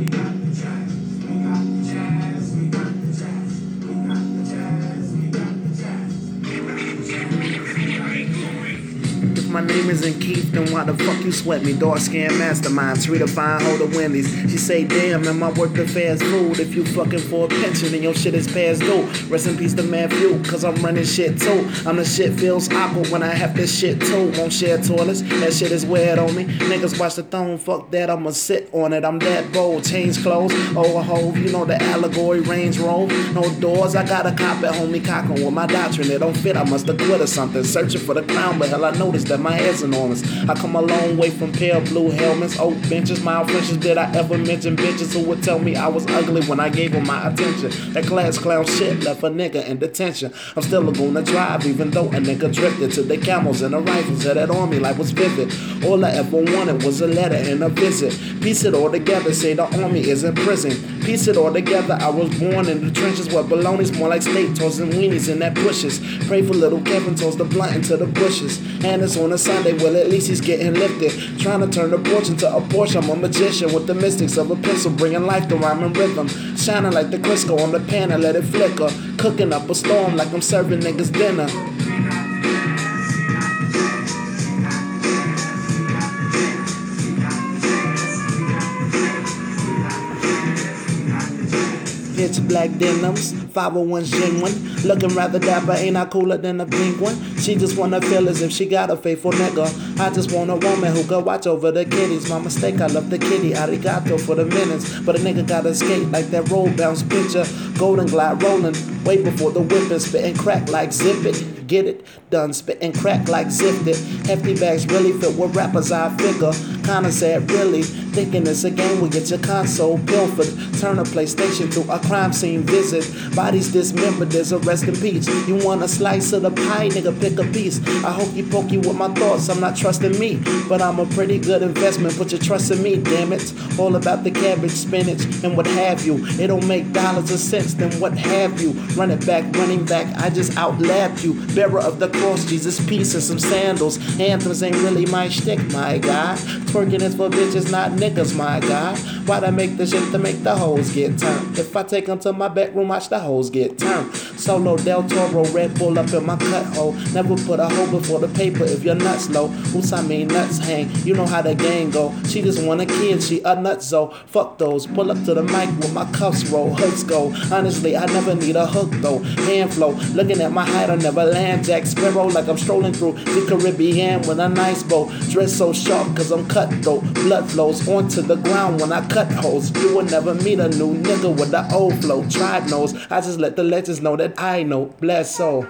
If my name isn't Keith, then why the fuck you sweat me? Dark scan mastermind, redefine hold of Wendy's. She say, damn, am I worth the fast food? If you fucking for a pension and your shit is past due. Rest in peace to Matthew, cause I'm running shit too. I'm the shit feels awkward when I have this shit too. Won't share toilets, that shit is weird on me. Niggas watch the throne, fuck that, I'ma sit on it. I'm that bold, change clothes, oh a hove, you know the allegory range roll. No doors, I got a cop at homie cocking with my doctrine. It don't fit, I must have quit or something. Searching for the crown, but hell, I noticed that my head's enormous. I come a long way from pale blue helmets, oak benches, mild Frenches. Did I ever mention bitches who would tell me I was ugly when I gave them my attention? That class clown shit left a nigga in detention. I'm still a gonna drive, even though a nigga drifted to the camels and the rifles of that army life was vivid. All I ever wanted was a letter and a visit. Piece it all together, say the army is in prison. Piece it all together, I was born in the trenches where baloney's more like steak, and weenies in that bushes. Pray for little Kevin, toss the blunt into the bushes. And it's on a Sunday, well at least he's getting lifted. Trying to turn porch into a Porsche. I'm a magician with the mystics of a pencil, bringing life to rhyme and rhythm. Shining like the Crisco on the pan and let it flicker. Cooking up a storm like I'm serving niggas dinner. Pitch black denims, 501 genuine. Looking rather dapper, ain't I cooler than a pink one? She just wanna feel as if she got a faithful nigga. I just want a woman who could watch over the kitties. My mistake, I love the kitty. Arigato for the minutes. But a nigga gotta skate like that roll bounce picture. Golden glide rolling, way before the whipping, spitting crack like zip it. Get it done, spitting crack like zipped it. Hefty bags really fit with rappers I figure. Kinda sad, really. Thinking it's a game, we get your console pilfered. Turn a PlayStation to a crime scene visit. Bodies dismembered, there's a rest in peace. You want a slice of the pie, nigga, pick a piece. I hokey pokey with my thoughts, I'm not trusting me. But I'm a pretty good investment, put your trust in me, damn it. All about the cabbage, spinach, and what have you. It don't make dollars or cents, then what have you? Run it back, running back, I just outlapped you. Bearer of the cross, Jesus, peace, and some sandals. Anthems ain't really my shtick, my guy. Twerking is for bitches, not niggas, my guy. Why'd I make the shit to make the hoes get turned? If I take them to my bedroom, watch the hoes get turned. Solo Del Toro, Red Bull up in my cut hole. Never put a hoe before the paper if you're nuts low. Who's I mean nuts hang? You know how the gang go. She just want a kid, she a nutzo. Fuck those. Pull up to the mic with my cuffs roll, hooks go. Honestly, I never need a hook though. Hand flow, looking at my height, I never land. Jack Sparrow like I'm strolling through the Caribbean with a nice bow. Dress so sharp cause I'm cutthroat. Blood flows onto the ground when I cut holes. You will never meet a new nigga with the old flow. Tribe knows. I just let the legends know I know. Bless soul.